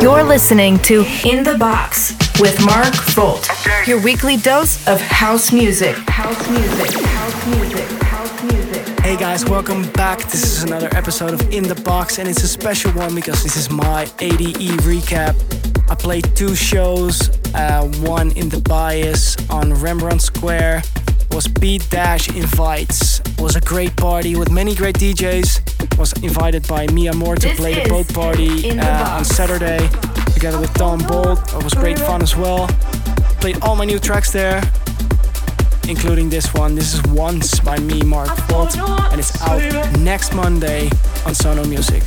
You're listening to In the Box with Mark Volt, your weekly dose of house music. House music. House music. House music. Hey guys, welcome back. This is another episode of In the Box, and it's a special one because this is my ADE recap. I played two shows, uh, one in the bias on Rembrandt Square was Beat Dash Invites. It was a great party with many great DJs. Was invited by Mia Moore to This play the boat party the uh, on Saturday together with Tom Bolt. It was great fun as well. Played all my new tracks there, including this one. This is Once by me, Mark Bolt, and it's out next Monday on Sono Music.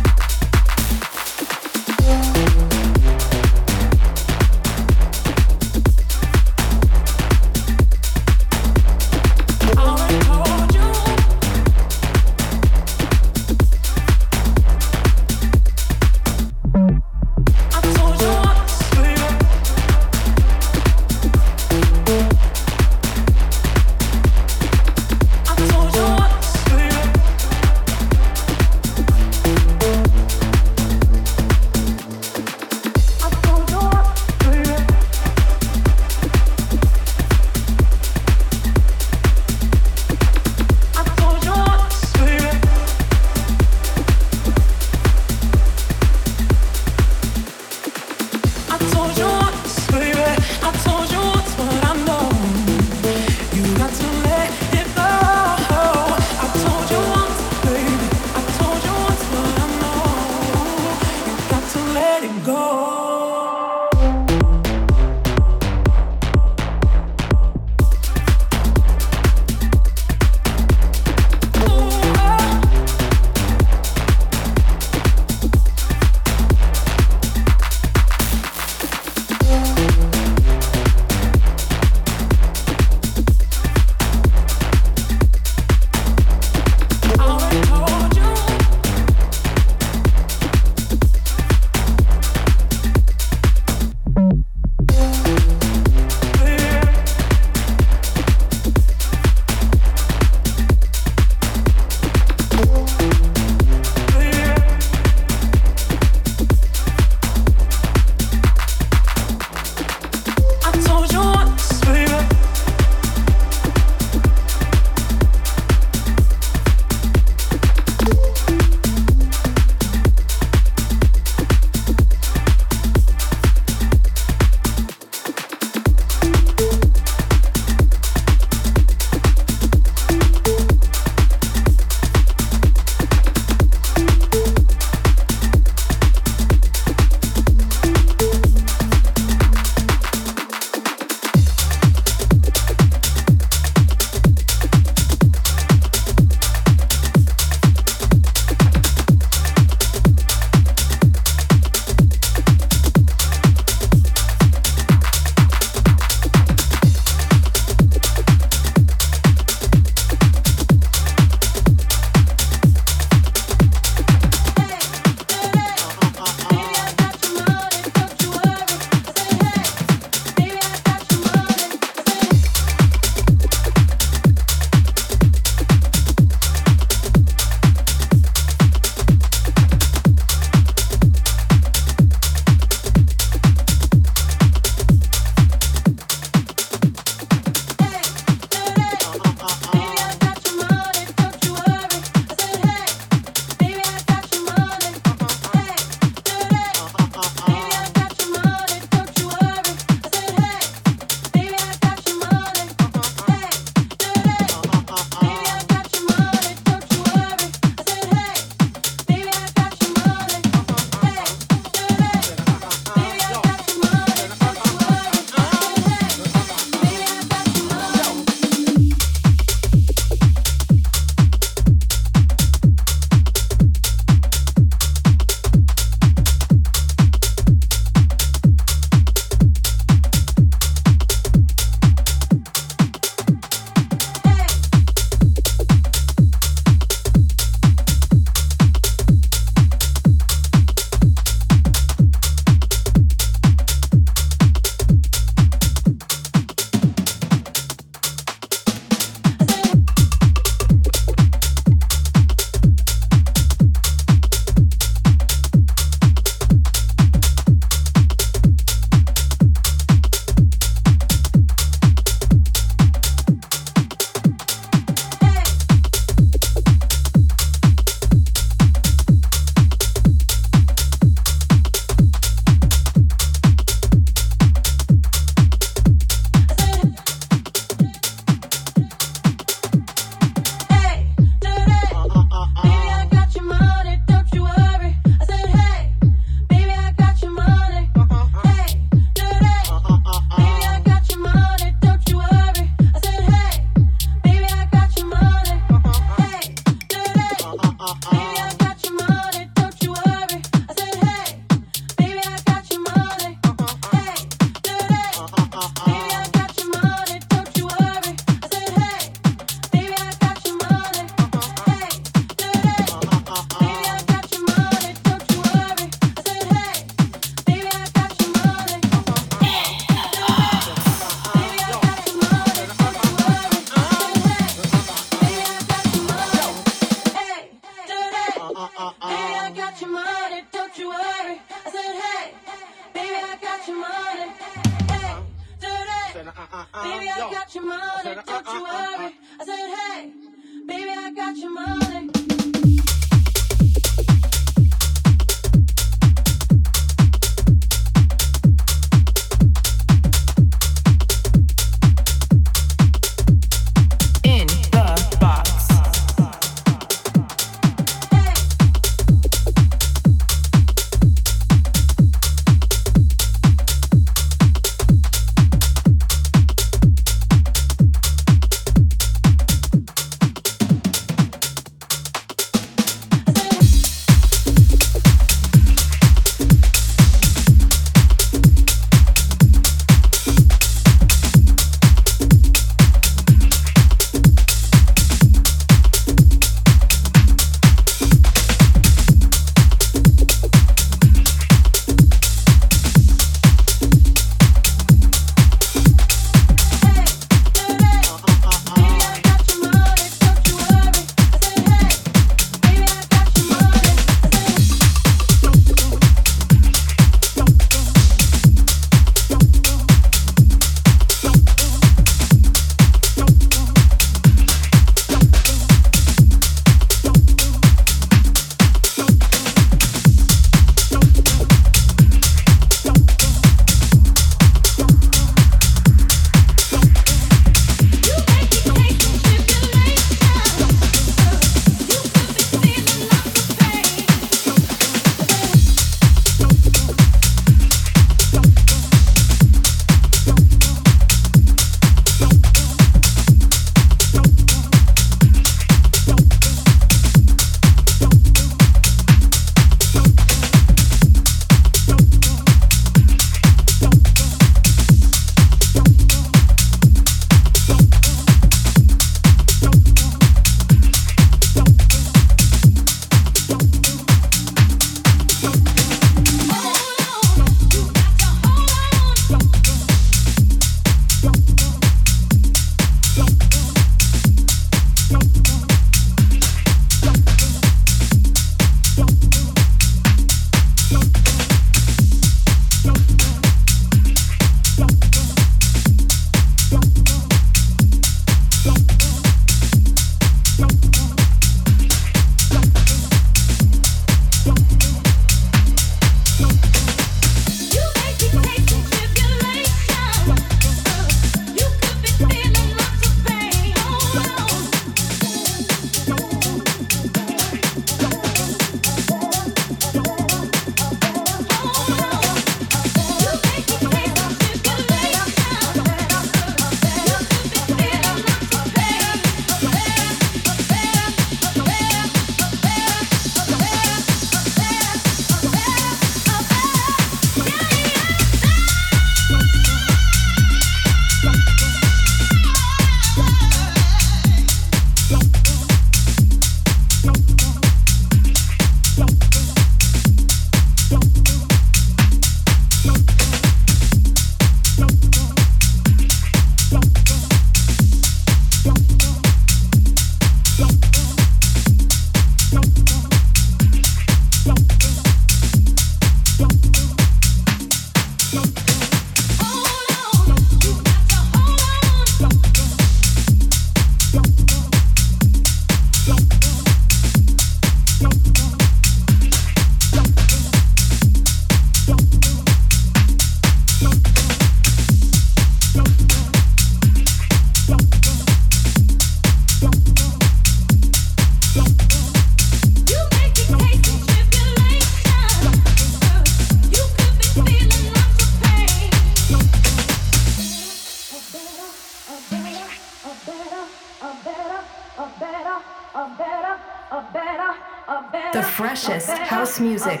house music.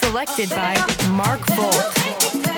Selected by Mark Volt.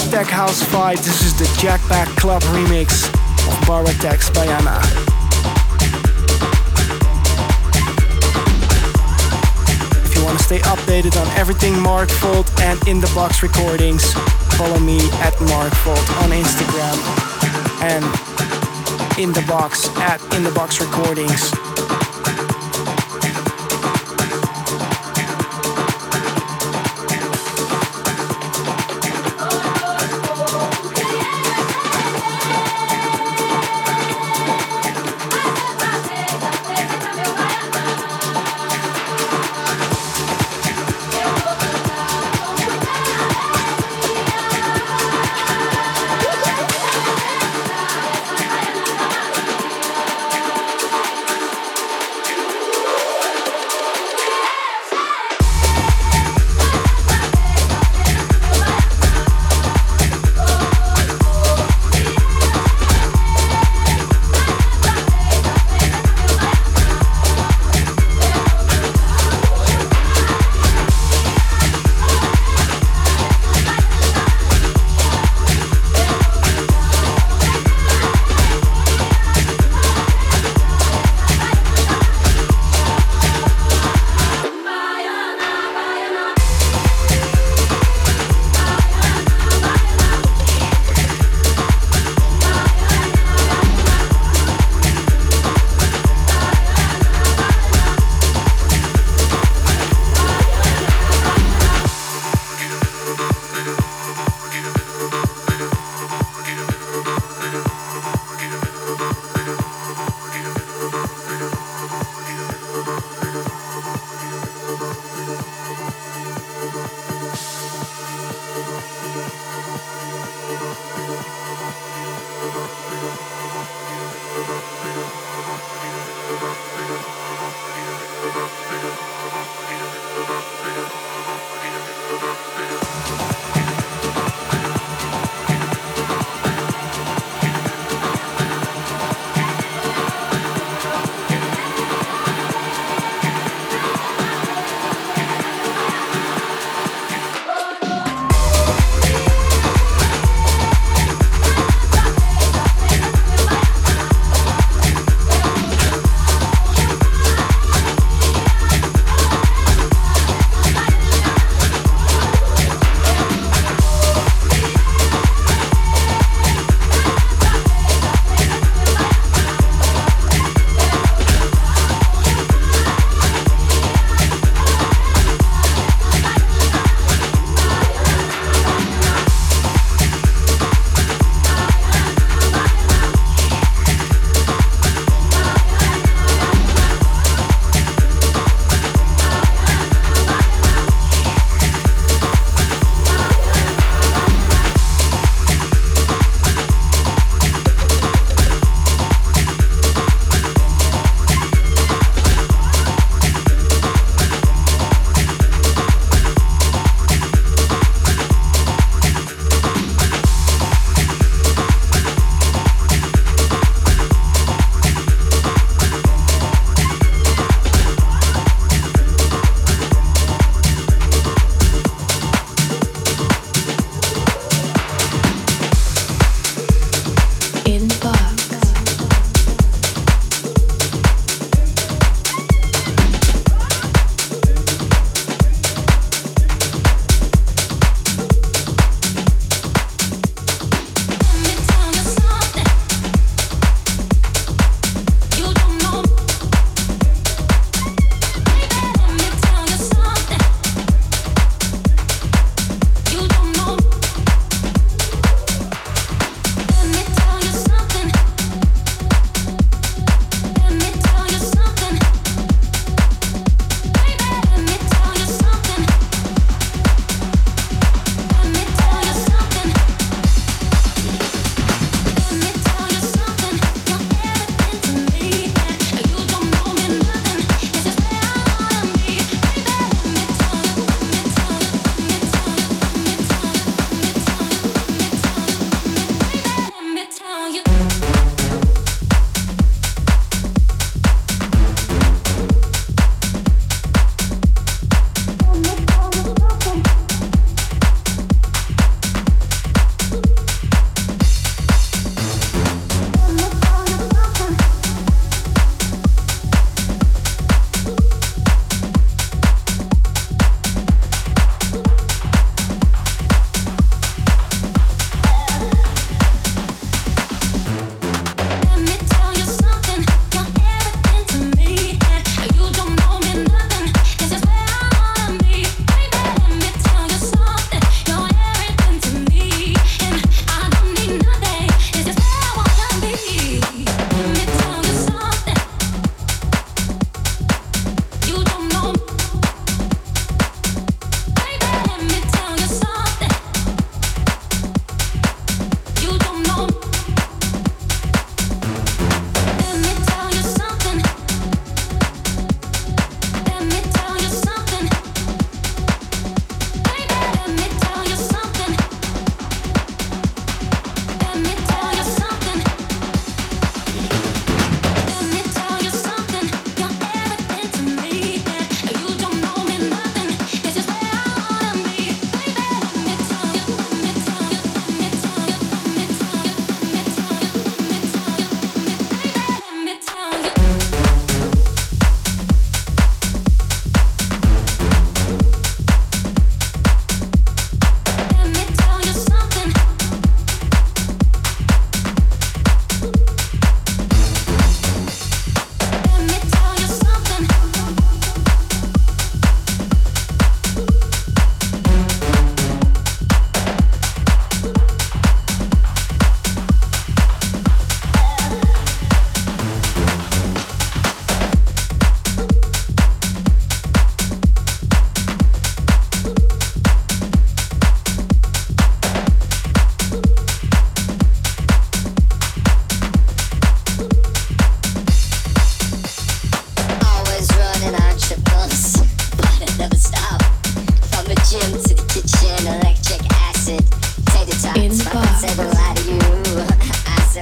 Continuing the tech house fight. This is the Jackpack Club remix of Baratex by Anna. If you want to stay updated on everything Mark Volt and In The Box recordings, follow me at Mark Volt on Instagram and In The Box at In The Box Recordings.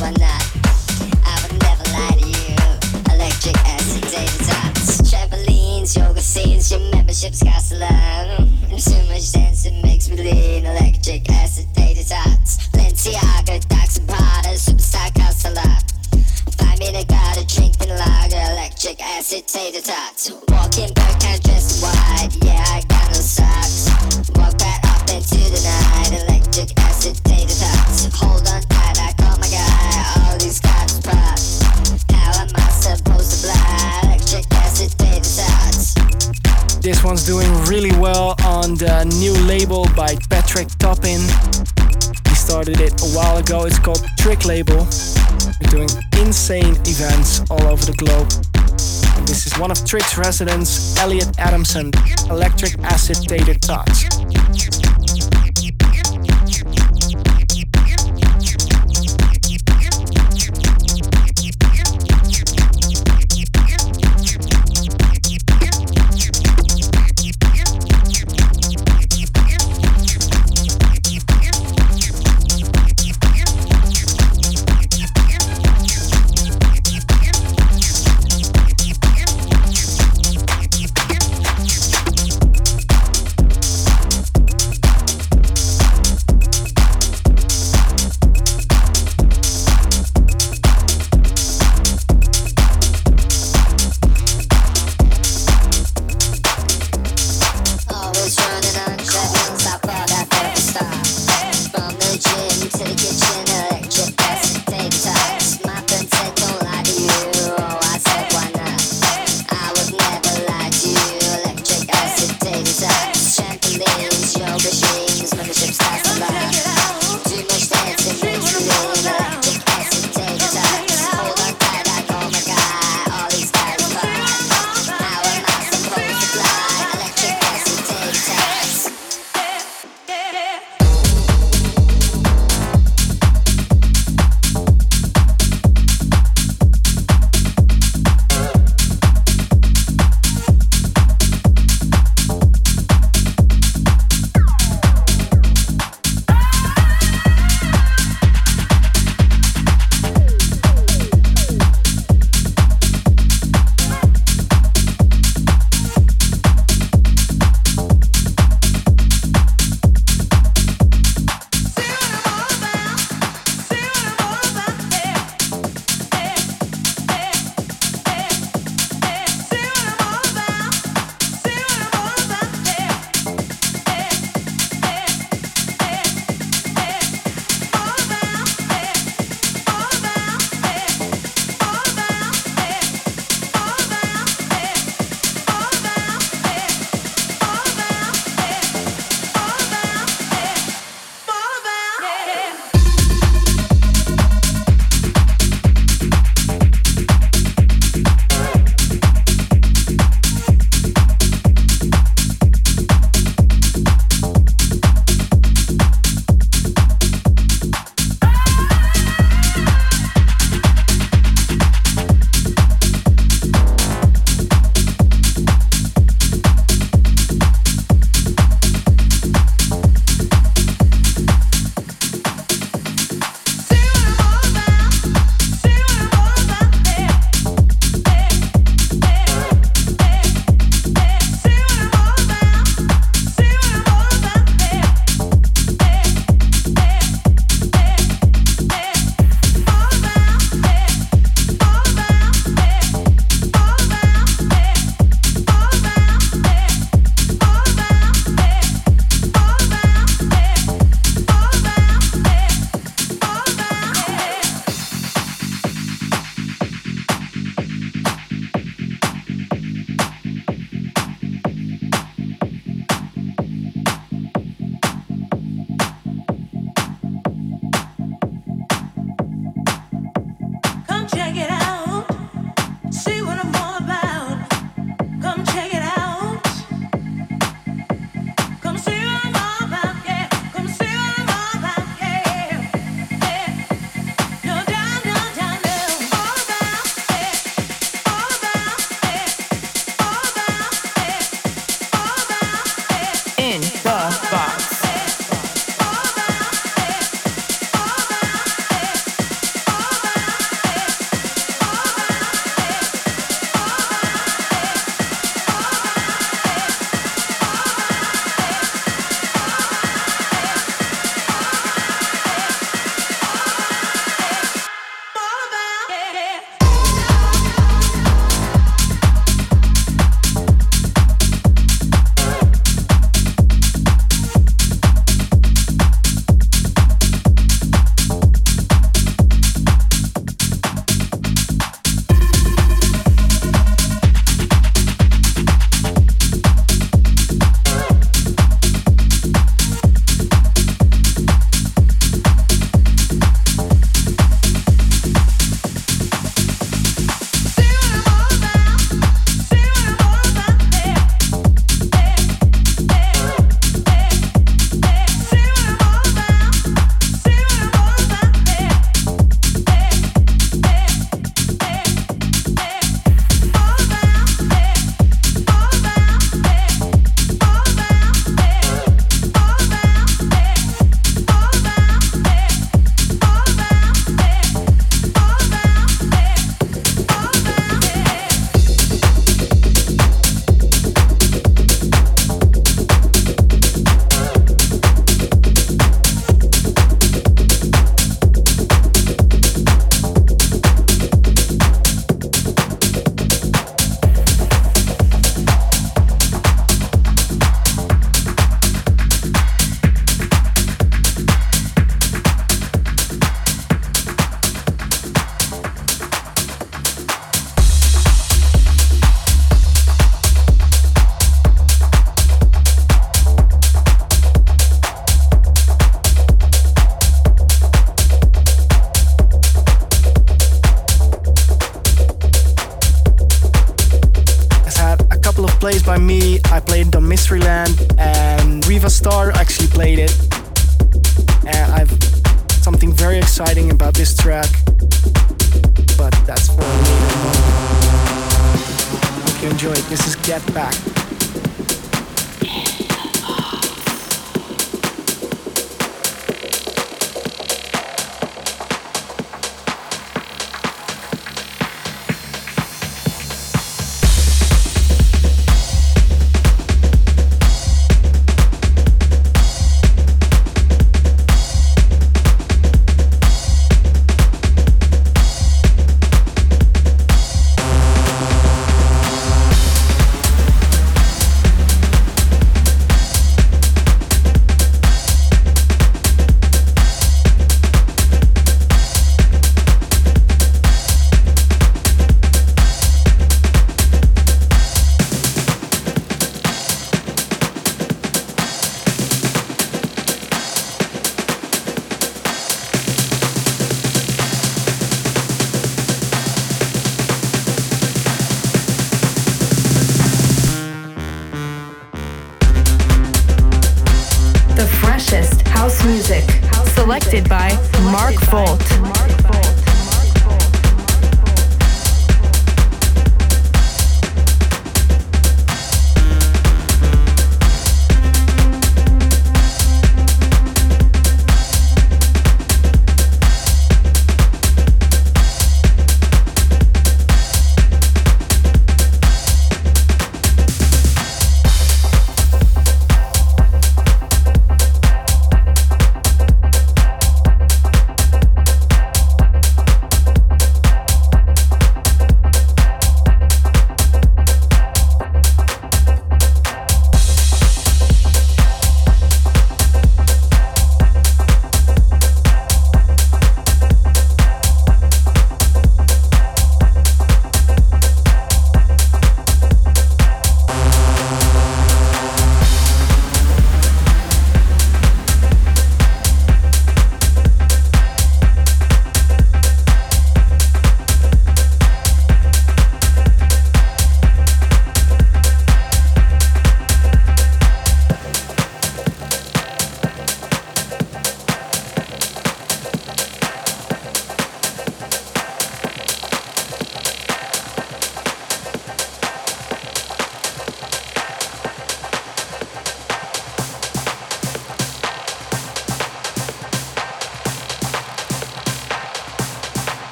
ba na? globe. This is one of Trick's residents, Elliot Adamson, Electric Acid Thoughts.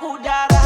Anamarira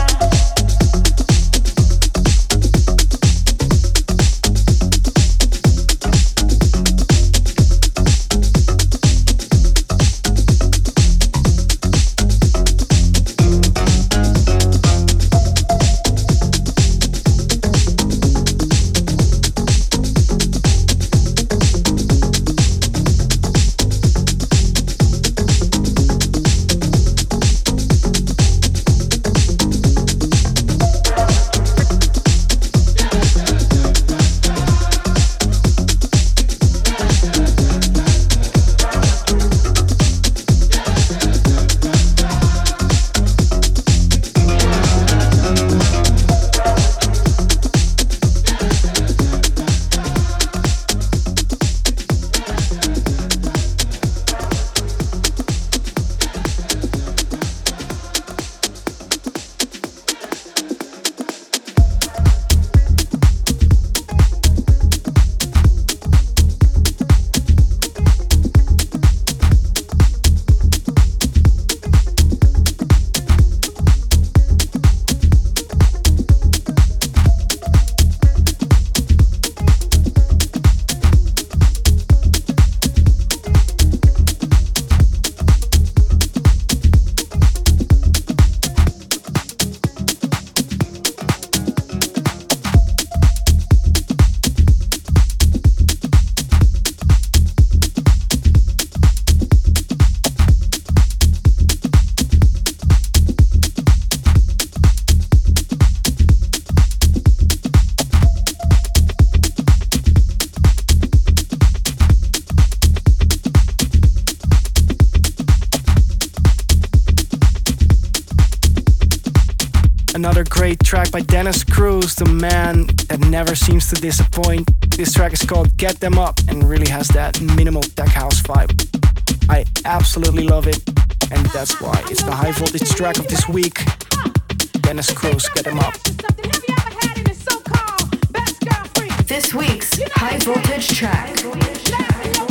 track by Dennis Cruz, the man that never seems to disappoint. This track is called Get Them Up and really has that minimal tech house vibe. I absolutely love it, and that's why it's the high voltage track of this week. Dennis Cruz, Get Them Up. This week's high voltage track.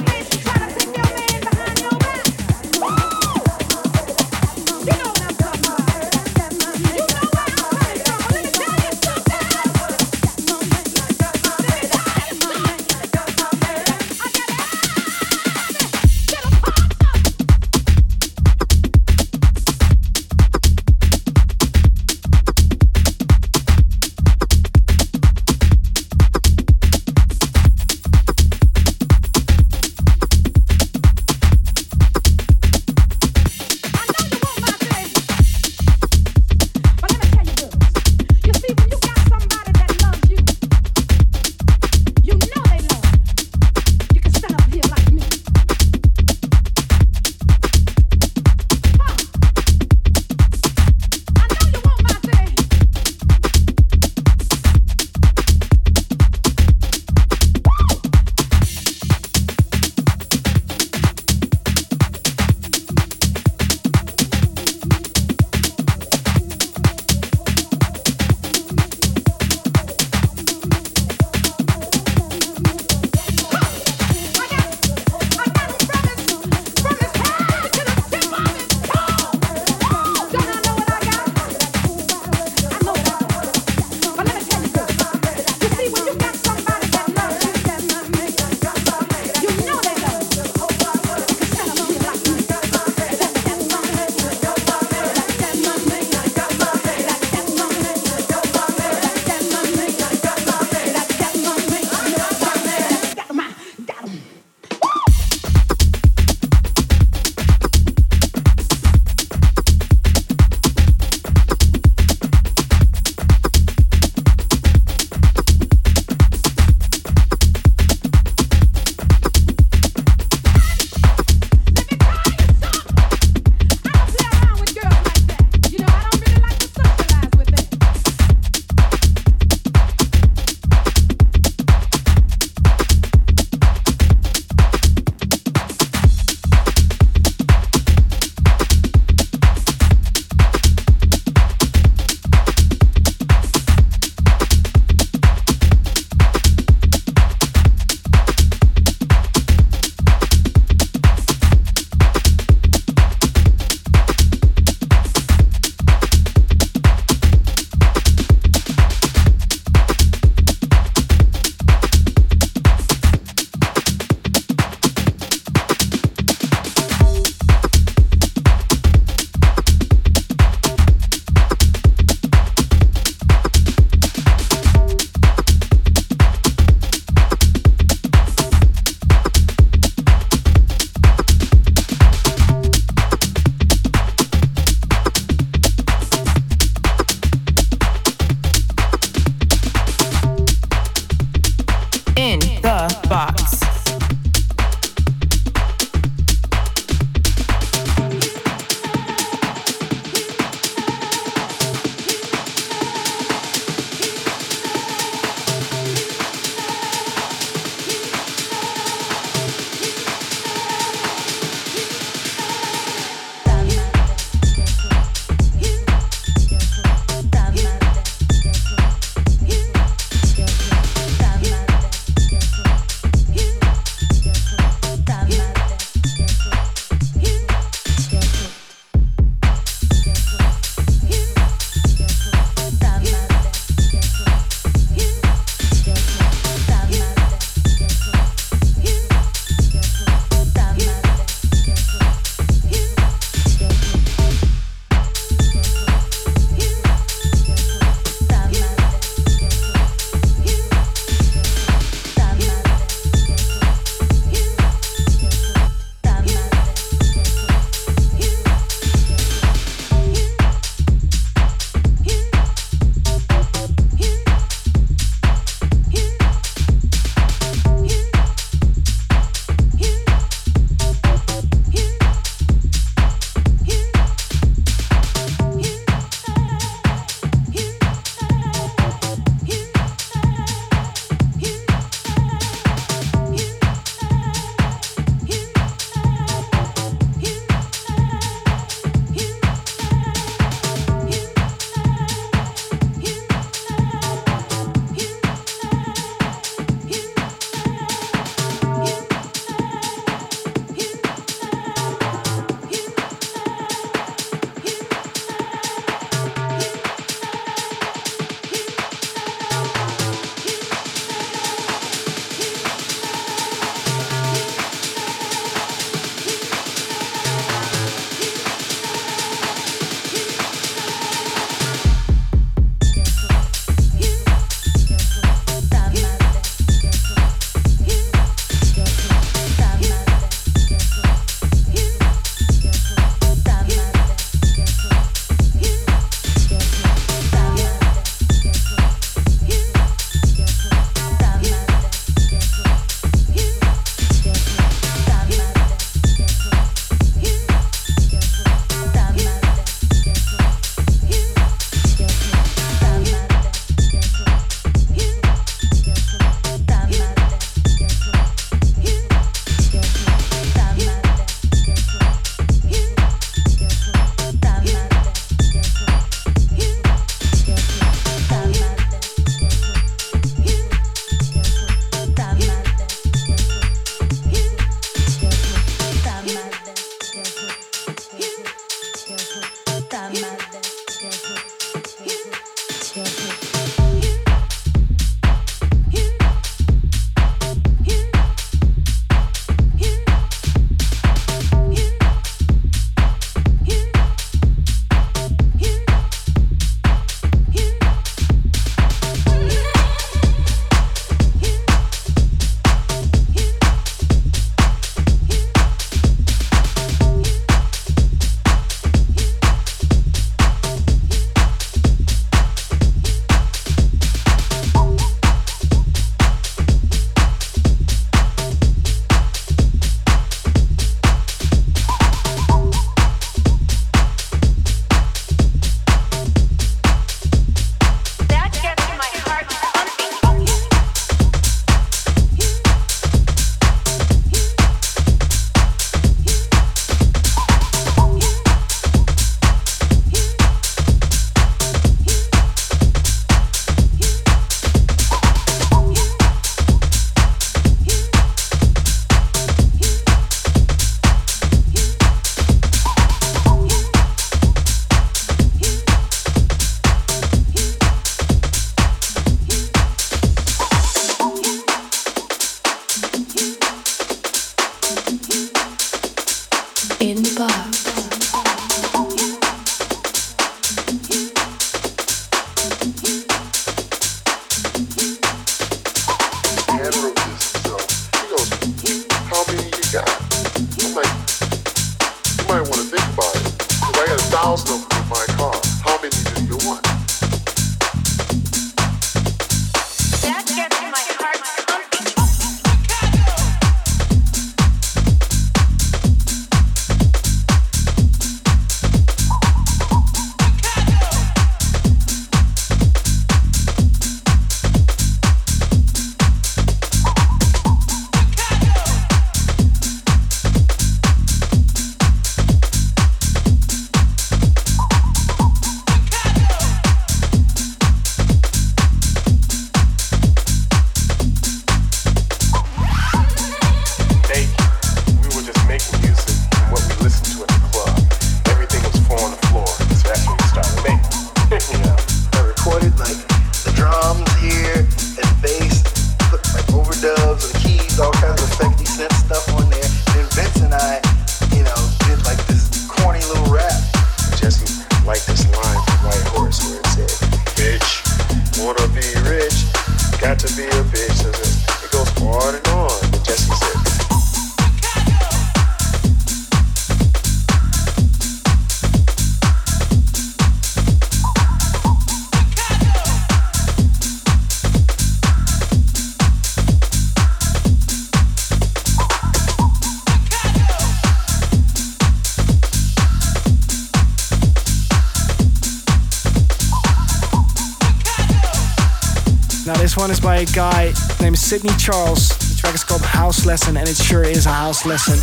Named Sidney Charles. The track is called House Lesson, and it sure is a house lesson.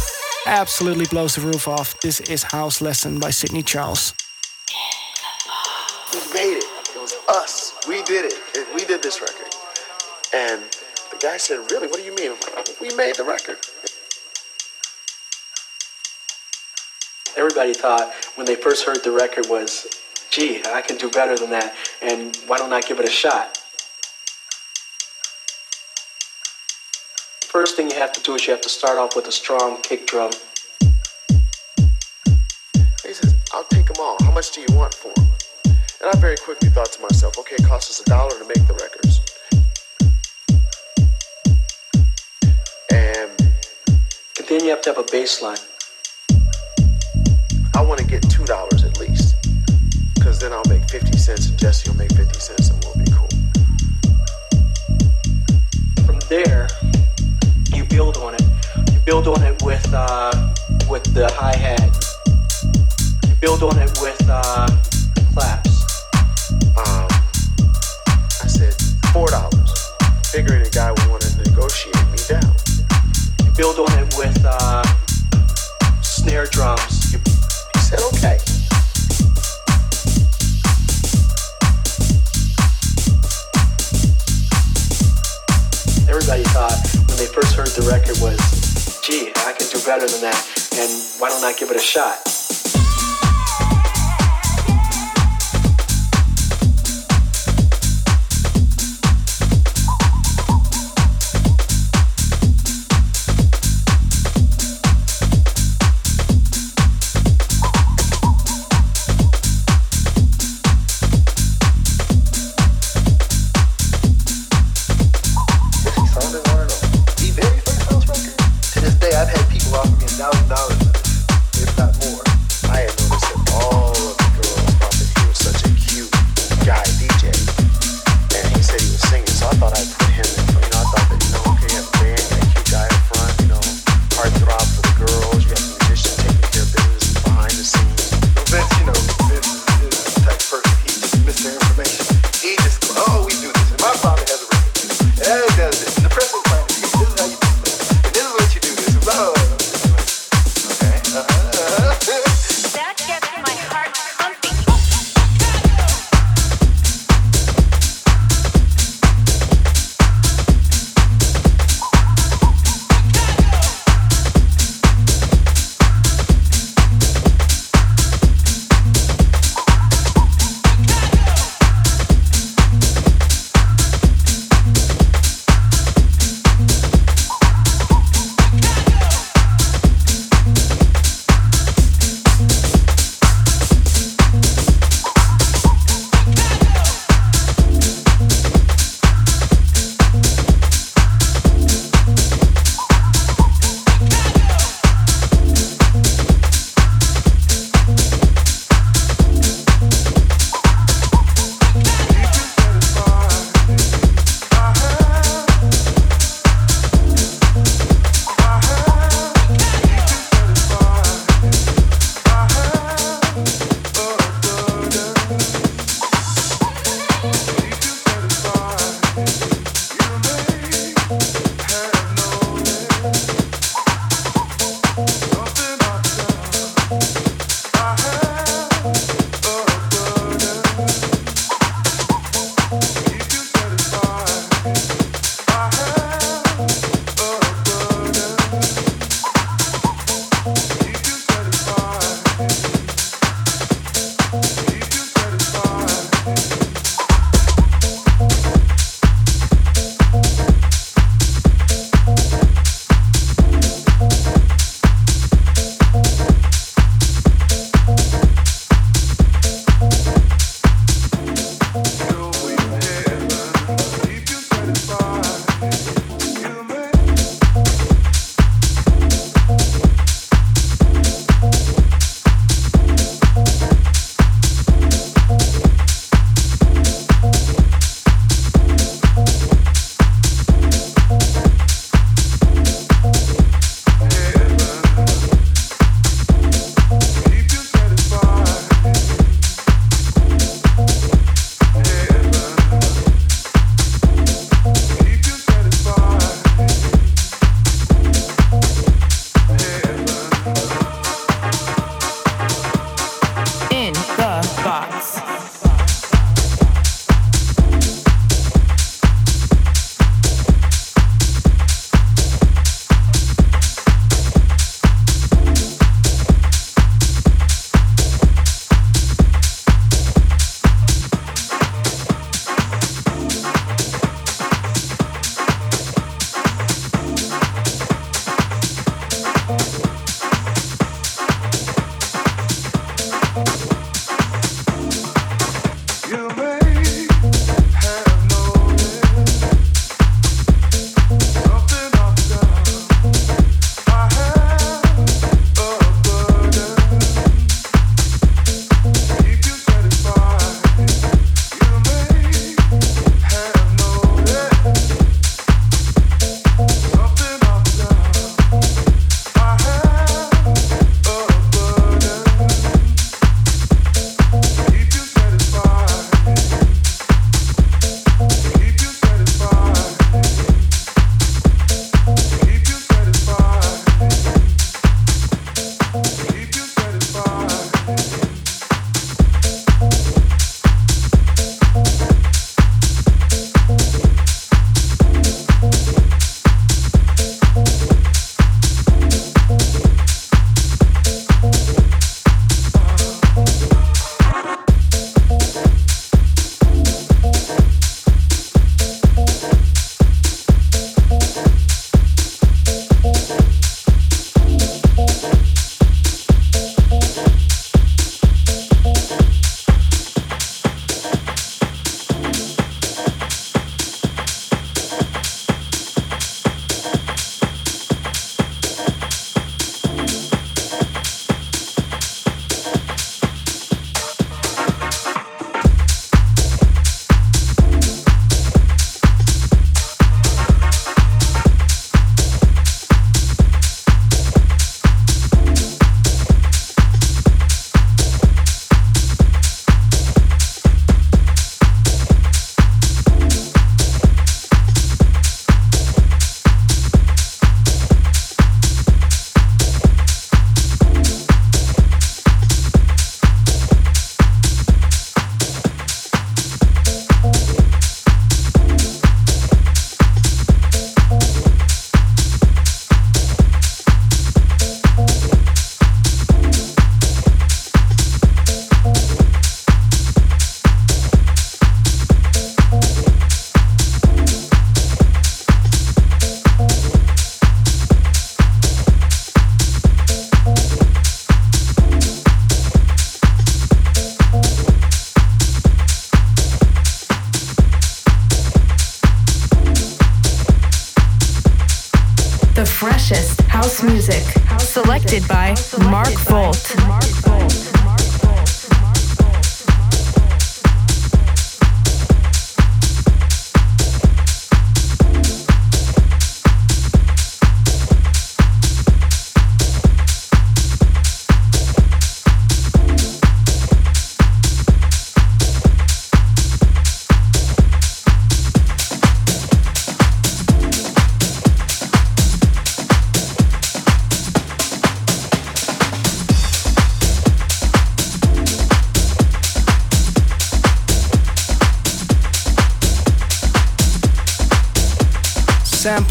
Absolutely blows the roof off. This is House Lesson by Sidney Charles. We made it. It was us. We did it. We did this record. And the guy said, Really? What do you mean? I'm like, We made the record. Everybody thought when they first heard the record was, gee, I can do better than that, and why don't I give it a shot? First thing you have to do is you have to start off with a strong kick drum. He says, I'll take them all. How much do you want for them? And I very quickly thought to myself, okay, it costs us a dollar to make the records. And, and then you have to have a bass line. I want to get $2 at least. Because then I'll make 50 cents and Jesse will make 50 cents uh, with the hi hat. You build on it with uh, shot?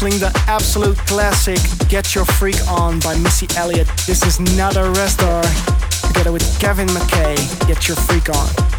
Sampling the absolute classic Get Your Freak On by Missy Elliott. This is Nada Restor together with Kevin McKay. Get Your Freak On.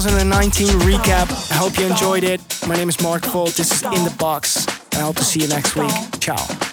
2019 recap. I hope you enjoyed it. My name is Mark Volt. This is In the Box. I hope to see you next week. Ciao.